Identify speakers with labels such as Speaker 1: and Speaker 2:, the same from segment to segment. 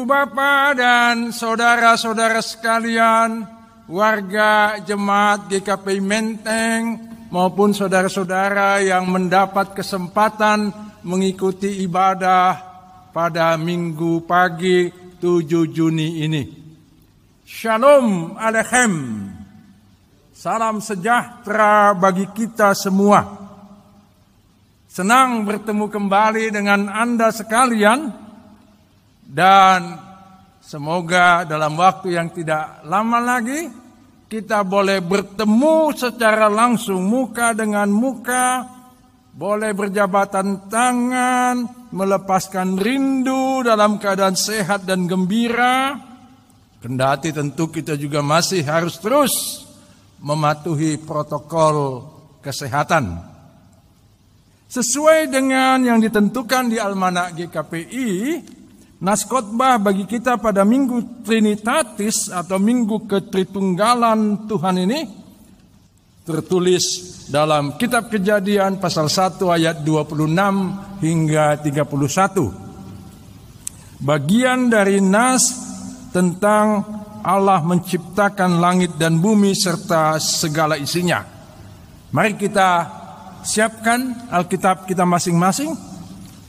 Speaker 1: bapak dan saudara-saudara sekalian, warga jemaat GKP Menteng maupun saudara-saudara yang mendapat kesempatan mengikuti ibadah pada minggu pagi 7 Juni ini. Shalom Aleichem. Salam sejahtera bagi kita semua. Senang bertemu kembali dengan Anda sekalian dan semoga dalam waktu yang tidak lama lagi kita boleh bertemu secara langsung muka dengan muka, boleh berjabatan tangan, melepaskan rindu dalam keadaan sehat dan gembira. Kendati tentu kita juga masih harus terus mematuhi protokol kesehatan. Sesuai dengan yang ditentukan di Almanak GKPI, Nas khotbah bagi kita pada minggu Trinitatis atau minggu ketritunggalan Tuhan ini tertulis dalam kitab kejadian pasal 1 ayat 26 hingga 31. Bagian dari Nas tentang Allah menciptakan langit dan bumi serta segala isinya. Mari kita siapkan Alkitab kita masing-masing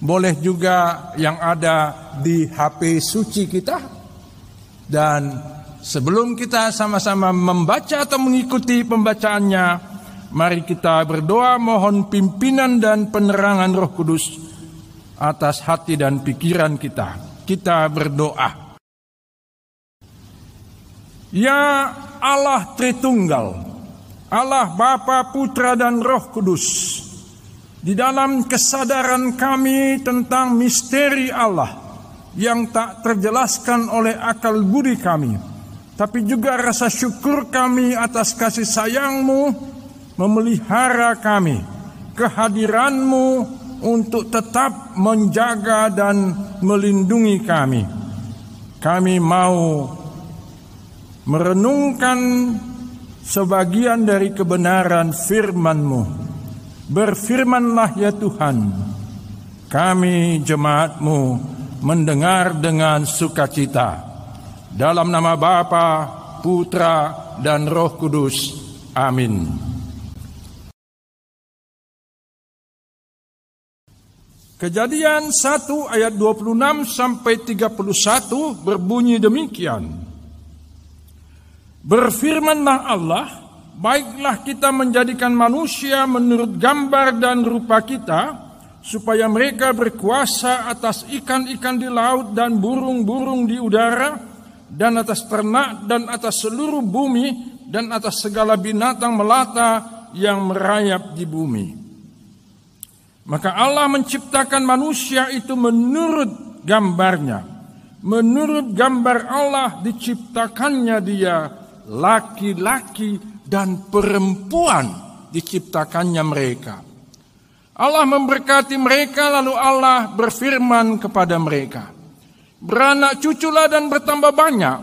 Speaker 1: boleh juga yang ada di HP suci kita. Dan sebelum kita sama-sama membaca atau mengikuti pembacaannya, mari kita berdoa mohon pimpinan dan penerangan Roh Kudus atas hati dan pikiran kita. Kita berdoa. Ya Allah Tritunggal, Allah Bapa, Putra dan Roh Kudus, di dalam kesadaran kami tentang misteri Allah yang tak terjelaskan oleh akal budi kami, tapi juga rasa syukur kami atas kasih sayangmu memelihara kami, kehadiranmu untuk tetap menjaga dan melindungi kami. Kami mau merenungkan sebagian dari kebenaran firman-Mu Berfirmanlah ya Tuhan, kami jemaatmu mendengar dengan sukacita. Dalam nama Bapa, Putra, dan Roh Kudus. Amin. Kejadian 1 ayat 26 sampai 31 berbunyi demikian. Berfirmanlah Allah, baiklah kita menjadikan manusia menurut gambar dan rupa kita, supaya mereka berkuasa atas ikan-ikan di laut dan burung-burung di udara, dan atas ternak dan atas seluruh bumi, dan atas segala binatang melata yang merayap di bumi. Maka Allah menciptakan manusia itu menurut gambarnya. Menurut gambar Allah diciptakannya dia laki-laki dan perempuan diciptakannya mereka. Allah memberkati mereka lalu Allah berfirman kepada mereka. Beranak cuculah dan bertambah banyak.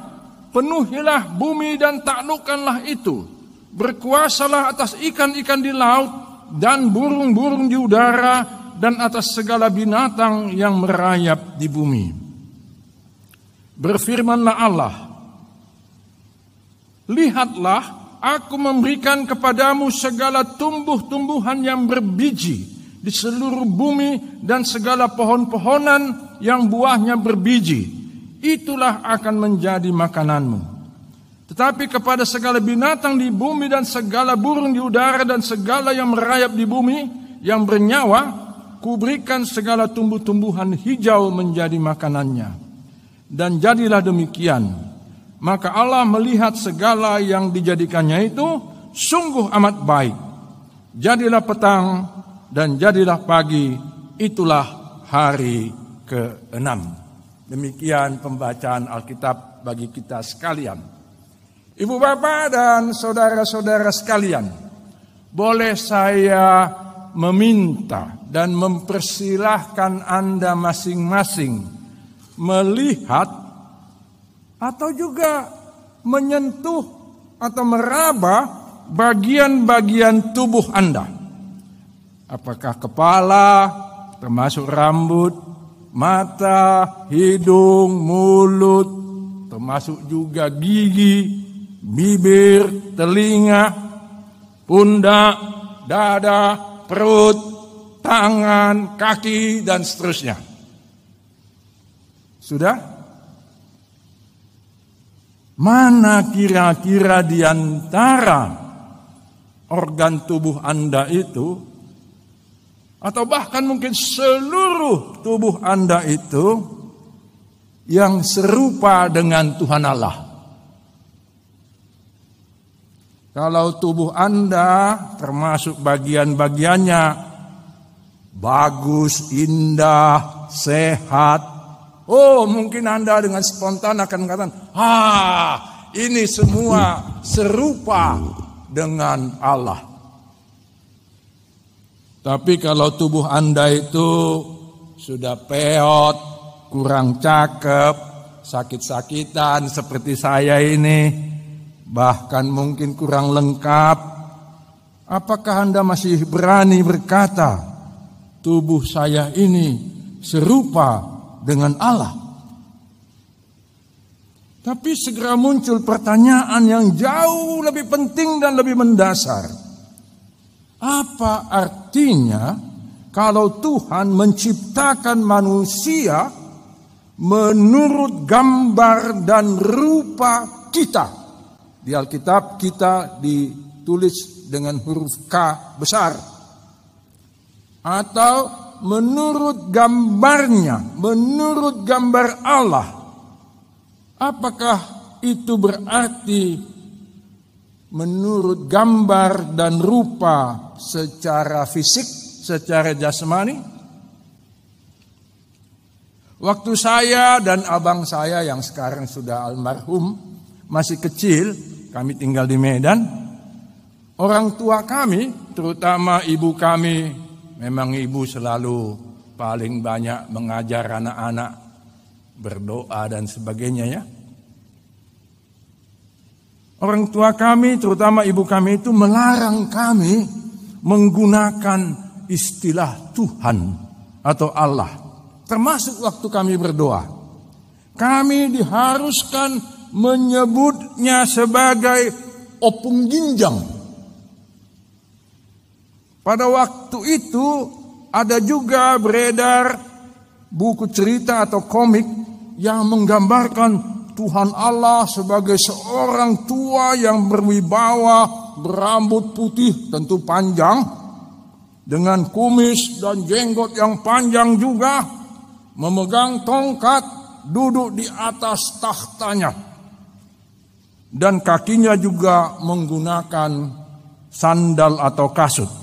Speaker 1: Penuhilah bumi dan taklukkanlah itu. Berkuasalah atas ikan-ikan di laut dan burung-burung di udara dan atas segala binatang yang merayap di bumi. Berfirmanlah Allah, Lihatlah Aku memberikan kepadamu segala tumbuh-tumbuhan yang berbiji di seluruh bumi dan segala pohon-pohonan yang buahnya berbiji. Itulah akan menjadi makananmu. Tetapi kepada segala binatang di bumi dan segala burung di udara dan segala yang merayap di bumi yang bernyawa, kuberikan segala tumbuh-tumbuhan hijau menjadi makanannya. Dan jadilah demikian maka Allah melihat segala yang dijadikannya itu sungguh amat baik. Jadilah petang dan jadilah pagi, itulah hari ke-6. Demikian pembacaan Alkitab bagi kita sekalian. Ibu bapak dan saudara-saudara sekalian, boleh saya meminta dan mempersilahkan Anda masing-masing melihat atau juga menyentuh atau meraba bagian-bagian tubuh Anda. Apakah kepala, termasuk rambut, mata, hidung, mulut, termasuk juga gigi, bibir, telinga, pundak, dada, perut, tangan, kaki, dan seterusnya. Sudah? Mana kira-kira di antara organ tubuh Anda itu atau bahkan mungkin seluruh tubuh Anda itu yang serupa dengan Tuhan Allah. Kalau tubuh Anda termasuk bagian-bagiannya bagus, indah, sehat, oh mungkin Anda dengan spontan akan mengatakan, ah ini semua serupa dengan Allah. Tapi kalau tubuh Anda itu sudah peot, kurang cakep, sakit-sakitan seperti saya ini, bahkan mungkin kurang lengkap, apakah Anda masih berani berkata, tubuh saya ini serupa dengan Allah? Tapi segera muncul pertanyaan yang jauh lebih penting dan lebih mendasar. Apa artinya kalau Tuhan menciptakan manusia menurut gambar dan rupa kita? Di Alkitab kita ditulis dengan huruf K besar. Atau menurut gambarnya, menurut gambar Allah. Apakah itu berarti menurut gambar dan rupa secara fisik, secara jasmani. Waktu saya dan abang saya yang sekarang sudah almarhum masih kecil, kami tinggal di Medan. Orang tua kami, terutama ibu kami, memang ibu selalu paling banyak mengajar anak-anak berdoa dan sebagainya ya. Orang tua kami, terutama ibu kami itu melarang kami menggunakan istilah Tuhan atau Allah, termasuk waktu kami berdoa. Kami diharuskan menyebutnya sebagai opung ginjang. Pada waktu itu ada juga beredar buku cerita atau komik yang menggambarkan Tuhan Allah sebagai seorang tua yang berwibawa berambut putih tentu panjang dengan kumis dan jenggot yang panjang juga memegang tongkat duduk di atas tahtanya dan kakinya juga menggunakan sandal atau kasut.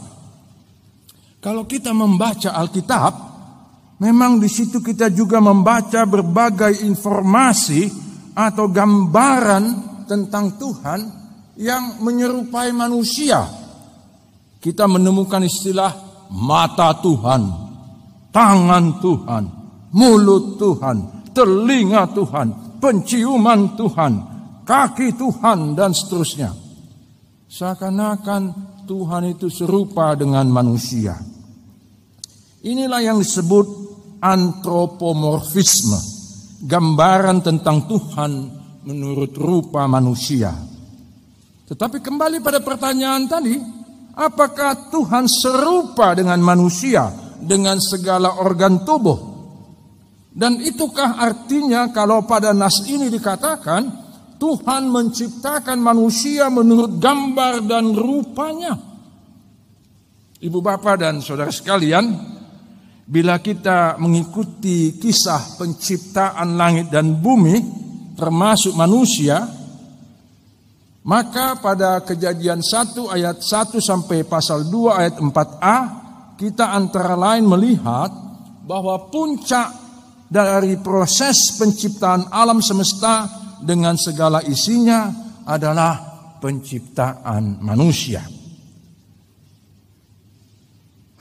Speaker 1: Kalau kita membaca Alkitab, memang di situ kita juga membaca berbagai informasi atau gambaran tentang Tuhan yang menyerupai manusia. Kita menemukan istilah mata Tuhan, tangan Tuhan, mulut Tuhan, telinga Tuhan, penciuman Tuhan, kaki Tuhan, dan seterusnya. Seakan-akan Tuhan itu serupa dengan manusia. Inilah yang disebut antropomorfisme, gambaran tentang Tuhan menurut rupa manusia. Tetapi kembali pada pertanyaan tadi, apakah Tuhan serupa dengan manusia dengan segala organ tubuh? Dan itukah artinya kalau pada nas ini dikatakan Tuhan menciptakan manusia menurut gambar dan rupanya? Ibu bapak dan saudara sekalian, bila kita mengikuti kisah penciptaan langit dan bumi, termasuk manusia, maka pada kejadian 1 ayat 1 sampai pasal 2 ayat 4a kita antara lain melihat bahwa puncak dari proses penciptaan alam semesta dengan segala isinya adalah penciptaan manusia.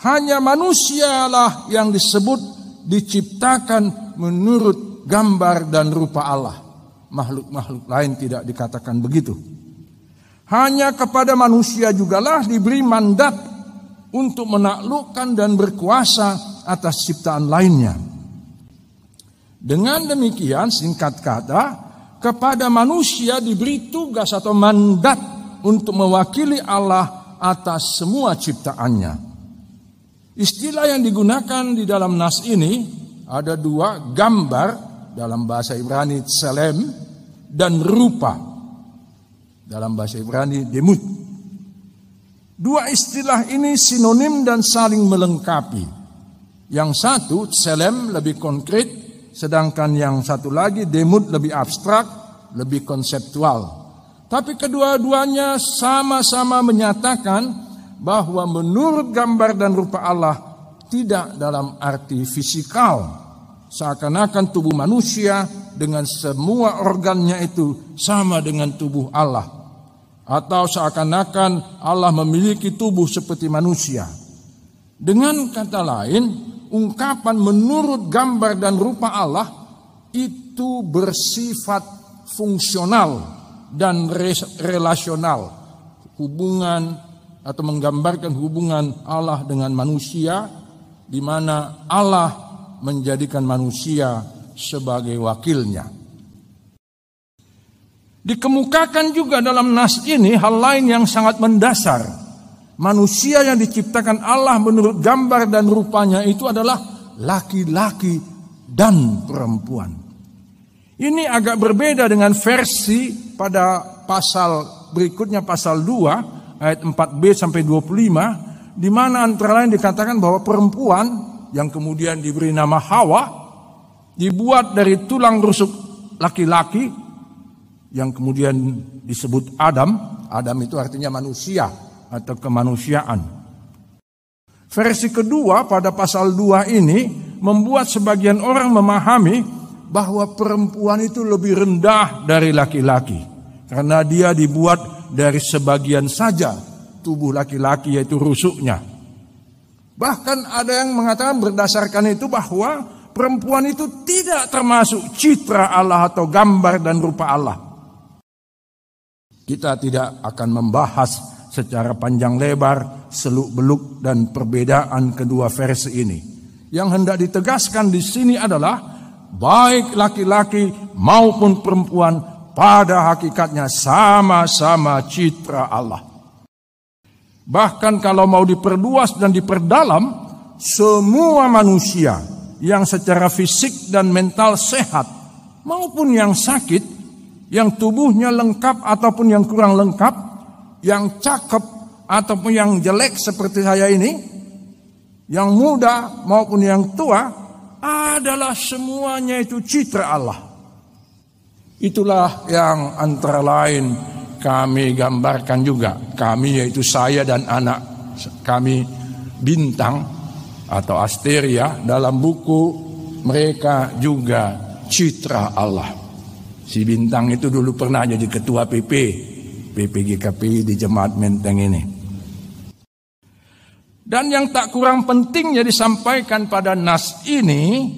Speaker 1: Hanya manusialah yang disebut diciptakan menurut gambar dan rupa Allah. Makhluk-makhluk lain tidak dikatakan begitu. Hanya kepada manusia jugalah diberi mandat untuk menaklukkan dan berkuasa atas ciptaan lainnya. Dengan demikian singkat kata, kepada manusia diberi tugas atau mandat untuk mewakili Allah atas semua ciptaannya. Istilah yang digunakan di dalam nas ini ada dua gambar dalam bahasa Ibrani selem dan rupa dalam bahasa Ibrani demut. Dua istilah ini sinonim dan saling melengkapi. Yang satu, selem lebih konkret, sedangkan yang satu lagi, demut lebih abstrak, lebih konseptual. Tapi kedua-duanya sama-sama menyatakan bahwa menurut gambar dan rupa Allah tidak dalam arti fisikal. Seakan-akan tubuh manusia dengan semua organnya itu sama dengan tubuh Allah atau seakan-akan Allah memiliki tubuh seperti manusia. Dengan kata lain, ungkapan menurut gambar dan rupa Allah itu bersifat fungsional dan relasional. Hubungan atau menggambarkan hubungan Allah dengan manusia di mana Allah menjadikan manusia sebagai wakilnya. Dikemukakan juga dalam nas ini hal lain yang sangat mendasar. Manusia yang diciptakan Allah menurut gambar dan rupanya itu adalah laki-laki dan perempuan. Ini agak berbeda dengan versi pada pasal berikutnya pasal 2 ayat 4b sampai 25 di mana antara lain dikatakan bahwa perempuan yang kemudian diberi nama Hawa dibuat dari tulang rusuk laki-laki yang kemudian disebut Adam. Adam itu artinya manusia atau kemanusiaan. Versi kedua pada pasal 2 ini membuat sebagian orang memahami bahwa perempuan itu lebih rendah dari laki-laki. Karena dia dibuat dari sebagian saja tubuh laki-laki yaitu rusuknya. Bahkan ada yang mengatakan berdasarkan itu bahwa perempuan itu tidak termasuk citra Allah atau gambar dan rupa Allah. Kita tidak akan membahas secara panjang lebar seluk-beluk dan perbedaan kedua versi ini. Yang hendak ditegaskan di sini adalah baik laki-laki maupun perempuan pada hakikatnya sama-sama citra Allah. Bahkan kalau mau diperluas dan diperdalam, semua manusia yang secara fisik dan mental sehat maupun yang sakit yang tubuhnya lengkap ataupun yang kurang lengkap, yang cakep ataupun yang jelek seperti saya ini, yang muda maupun yang tua, adalah semuanya itu citra Allah. Itulah yang antara lain kami gambarkan juga. Kami yaitu saya dan anak kami bintang atau asteria dalam buku mereka juga citra Allah. Si Bintang itu dulu pernah jadi ketua PP, PPGKP di Jemaat Menteng ini. Dan yang tak kurang pentingnya disampaikan pada nas ini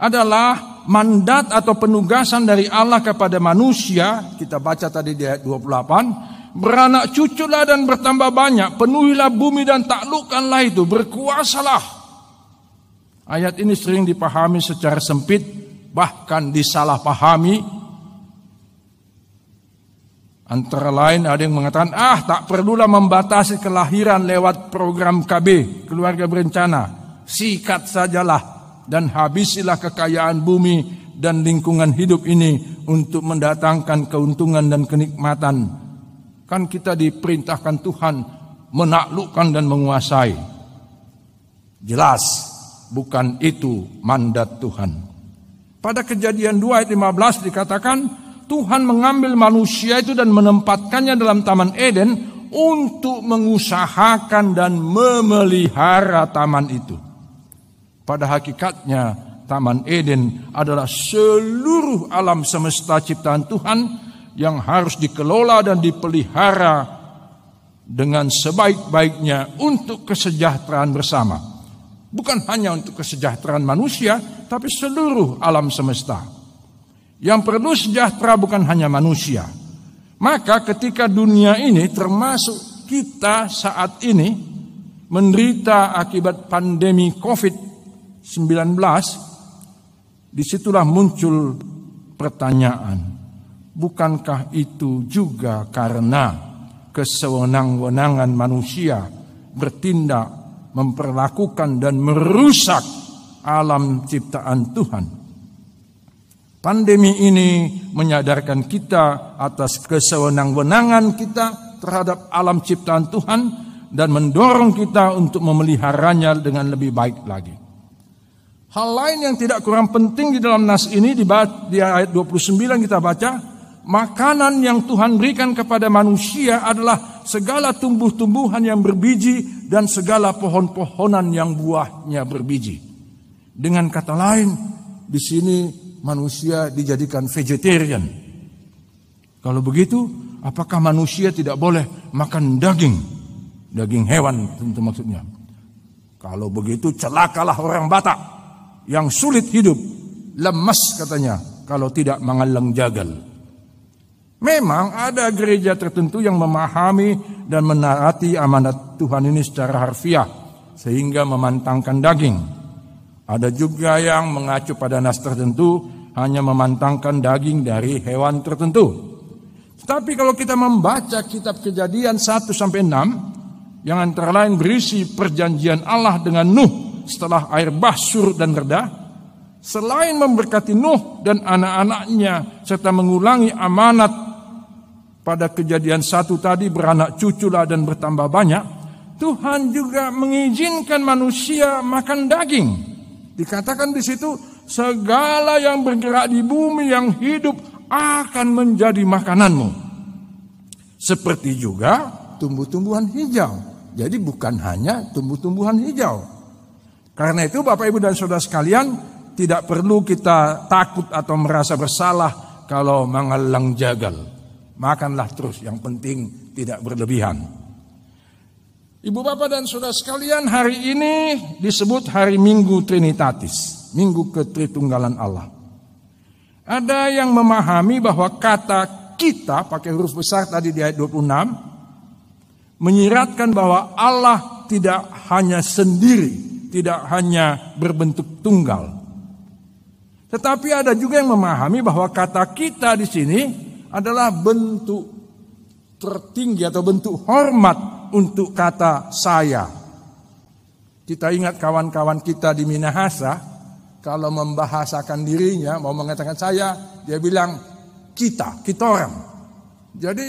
Speaker 1: adalah mandat atau penugasan dari Allah kepada manusia. Kita baca tadi di ayat 28. Beranak cuculah dan bertambah banyak. Penuhilah bumi dan taklukkanlah itu. Berkuasalah. Ayat ini sering dipahami secara sempit. Bahkan disalahpahami Antara lain ada yang mengatakan, ah tak perlulah membatasi kelahiran lewat program KB, keluarga berencana. Sikat sajalah dan habisilah kekayaan bumi dan lingkungan hidup ini untuk mendatangkan keuntungan dan kenikmatan. Kan kita diperintahkan Tuhan menaklukkan dan menguasai. Jelas, bukan itu mandat Tuhan. Pada kejadian 2 ayat 15 dikatakan, Tuhan mengambil manusia itu dan menempatkannya dalam Taman Eden untuk mengusahakan dan memelihara taman itu. Pada hakikatnya, Taman Eden adalah seluruh alam semesta ciptaan Tuhan yang harus dikelola dan dipelihara dengan sebaik-baiknya untuk kesejahteraan bersama. Bukan hanya untuk kesejahteraan manusia, tapi seluruh alam semesta. Yang perlu sejahtera bukan hanya manusia. Maka ketika dunia ini termasuk kita saat ini menderita akibat pandemi COVID-19 Di situlah muncul pertanyaan, bukankah itu juga karena kesewenang-wenangan manusia bertindak, memperlakukan dan merusak alam ciptaan Tuhan? Pandemi ini menyadarkan kita atas kesewenang-wenangan kita terhadap alam ciptaan Tuhan dan mendorong kita untuk memeliharanya dengan lebih baik lagi. Hal lain yang tidak kurang penting di dalam nas ini di, ayat 29 kita baca, makanan yang Tuhan berikan kepada manusia adalah segala tumbuh-tumbuhan yang berbiji dan segala pohon-pohonan yang buahnya berbiji. Dengan kata lain, di sini manusia dijadikan vegetarian. Kalau begitu, apakah manusia tidak boleh makan daging? Daging hewan tentu maksudnya. Kalau begitu celakalah orang Batak yang sulit hidup, lemas katanya kalau tidak mengalang jagal. Memang ada gereja tertentu yang memahami dan menaati amanat Tuhan ini secara harfiah sehingga memantangkan daging. Ada juga yang mengacu pada nas tertentu hanya memantangkan daging dari hewan tertentu. Tetapi kalau kita membaca kitab Kejadian 1 sampai 6 yang antara lain berisi perjanjian Allah dengan Nuh setelah air bah surut dan reda, selain memberkati Nuh dan anak-anaknya serta mengulangi amanat pada kejadian satu tadi beranak cuculah dan bertambah banyak, Tuhan juga mengizinkan manusia makan daging. Dikatakan di situ segala yang bergerak di bumi yang hidup akan menjadi makananmu. Seperti juga tumbuh-tumbuhan hijau. Jadi bukan hanya tumbuh-tumbuhan hijau, karena itu Bapak Ibu dan Saudara sekalian, tidak perlu kita takut atau merasa bersalah kalau mengalang jagal. Makanlah terus, yang penting tidak berlebihan. Ibu Bapak dan Saudara sekalian, hari ini disebut hari Minggu Trinitatis, Minggu Ketritunggalan Allah. Ada yang memahami bahwa kata kita pakai huruf besar tadi di ayat 26 menyiratkan bahwa Allah tidak hanya sendiri tidak hanya berbentuk tunggal. Tetapi ada juga yang memahami bahwa kata kita di sini adalah bentuk tertinggi atau bentuk hormat untuk kata saya. Kita ingat kawan-kawan kita di Minahasa, kalau membahasakan dirinya, mau mengatakan saya, dia bilang kita, kita orang. Jadi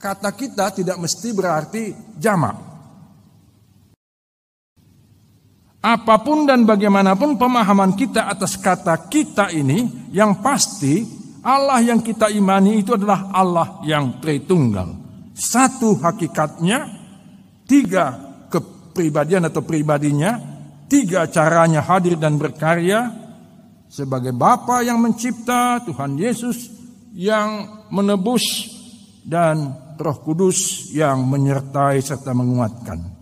Speaker 1: kata kita tidak mesti berarti jamak. Apa pun dan bagaimanapun pemahaman kita atas kata kita ini, yang pasti Allah yang kita imani itu adalah Allah yang Tritunggal. Satu hakikatnya, tiga kepribadian atau pribadinya, tiga caranya hadir dan berkarya sebagai Bapa yang mencipta, Tuhan Yesus yang menebus dan Roh Kudus yang menyertai serta menguatkan.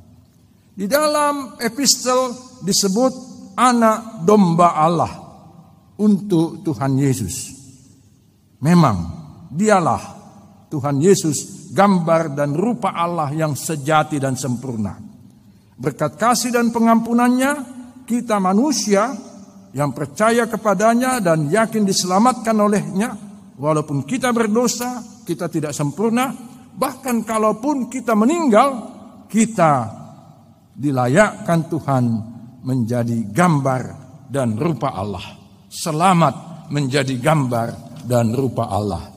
Speaker 1: Di dalam epistel disebut anak domba Allah untuk Tuhan Yesus. Memang dialah Tuhan Yesus gambar dan rupa Allah yang sejati dan sempurna. Berkat kasih dan pengampunannya, kita manusia yang percaya kepadanya dan yakin diselamatkan olehnya, walaupun kita berdosa, kita tidak sempurna, bahkan kalaupun kita meninggal, kita dilayakkan Tuhan menjadi gambar dan rupa Allah. Selamat menjadi gambar dan rupa Allah.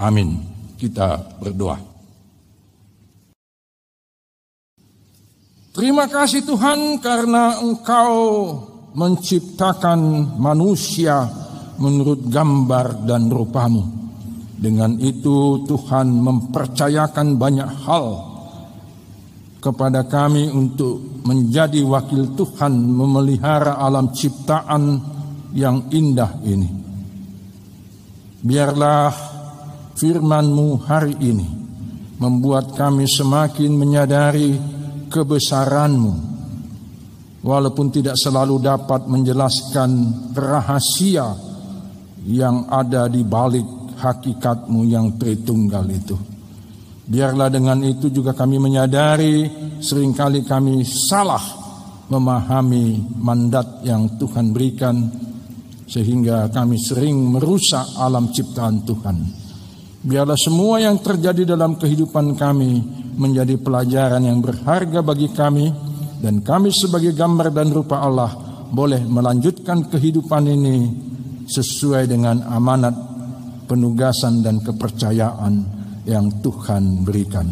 Speaker 1: Amin. Kita berdoa. Terima kasih Tuhan karena Engkau menciptakan manusia menurut gambar dan rupamu. Dengan itu Tuhan mempercayakan banyak hal kepada kami untuk menjadi wakil Tuhan memelihara alam ciptaan yang indah ini. Biarlah firman-Mu hari ini membuat kami semakin menyadari kebesaran-Mu walaupun tidak selalu dapat menjelaskan rahasia yang ada di balik hakikatmu yang Tritunggal itu. Biarlah dengan itu juga kami menyadari sering kali kami salah memahami mandat yang Tuhan berikan
Speaker 2: sehingga kami sering merusak alam ciptaan Tuhan. Biarlah semua yang terjadi dalam kehidupan kami menjadi pelajaran yang berharga bagi kami dan kami sebagai gambar dan rupa Allah boleh melanjutkan kehidupan ini sesuai dengan amanat penugasan dan kepercayaan yang Tuhan berikan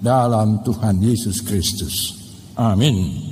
Speaker 2: dalam Tuhan Yesus Kristus. Amin.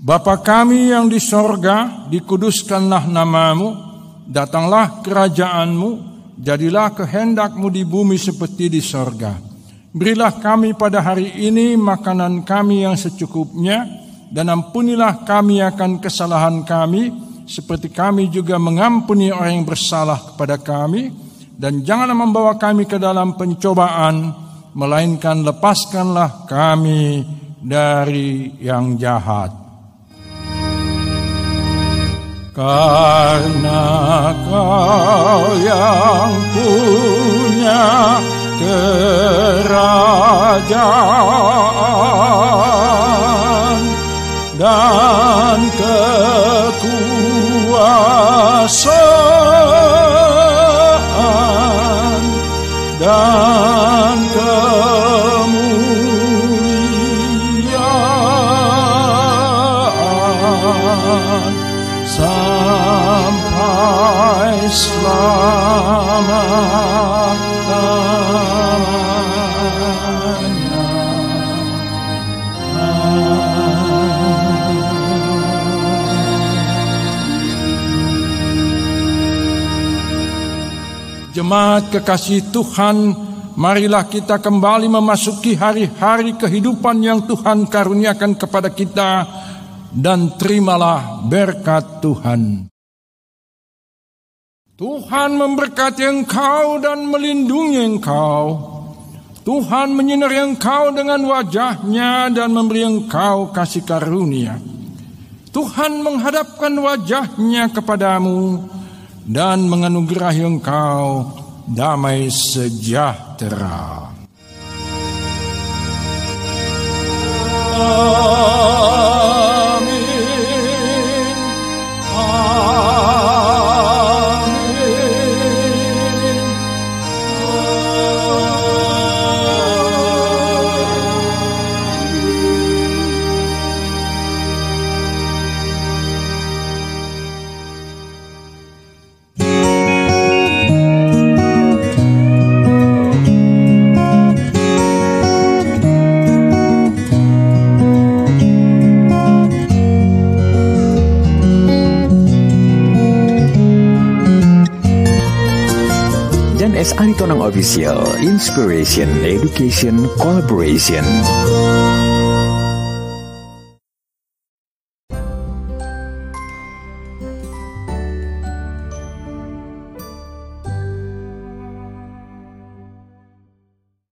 Speaker 1: Bapa kami yang di sorga, dikuduskanlah namamu, datanglah kerajaanmu, jadilah kehendakmu di bumi seperti di sorga. Berilah kami pada hari ini makanan kami yang secukupnya, dan ampunilah kami akan kesalahan kami, seperti kami juga mengampuni orang yang bersalah kepada kami, dan janganlah membawa kami ke dalam pencobaan, melainkan lepaskanlah kami dari yang jahat. Karena kau yang punya kerajaan dan kekuasaan dan Jemaat kekasih Tuhan, marilah kita kembali memasuki hari-hari kehidupan yang Tuhan karuniakan kepada kita dan terimalah berkat Tuhan. Tuhan memberkati engkau dan melindungi engkau. Tuhan menyinari engkau dengan wajahnya dan memberi engkau kasih karunia. Tuhan menghadapkan wajahnya kepadamu dan menganugerahi engkau damai sejahtera.
Speaker 3: Official Inspiration Education Collaboration.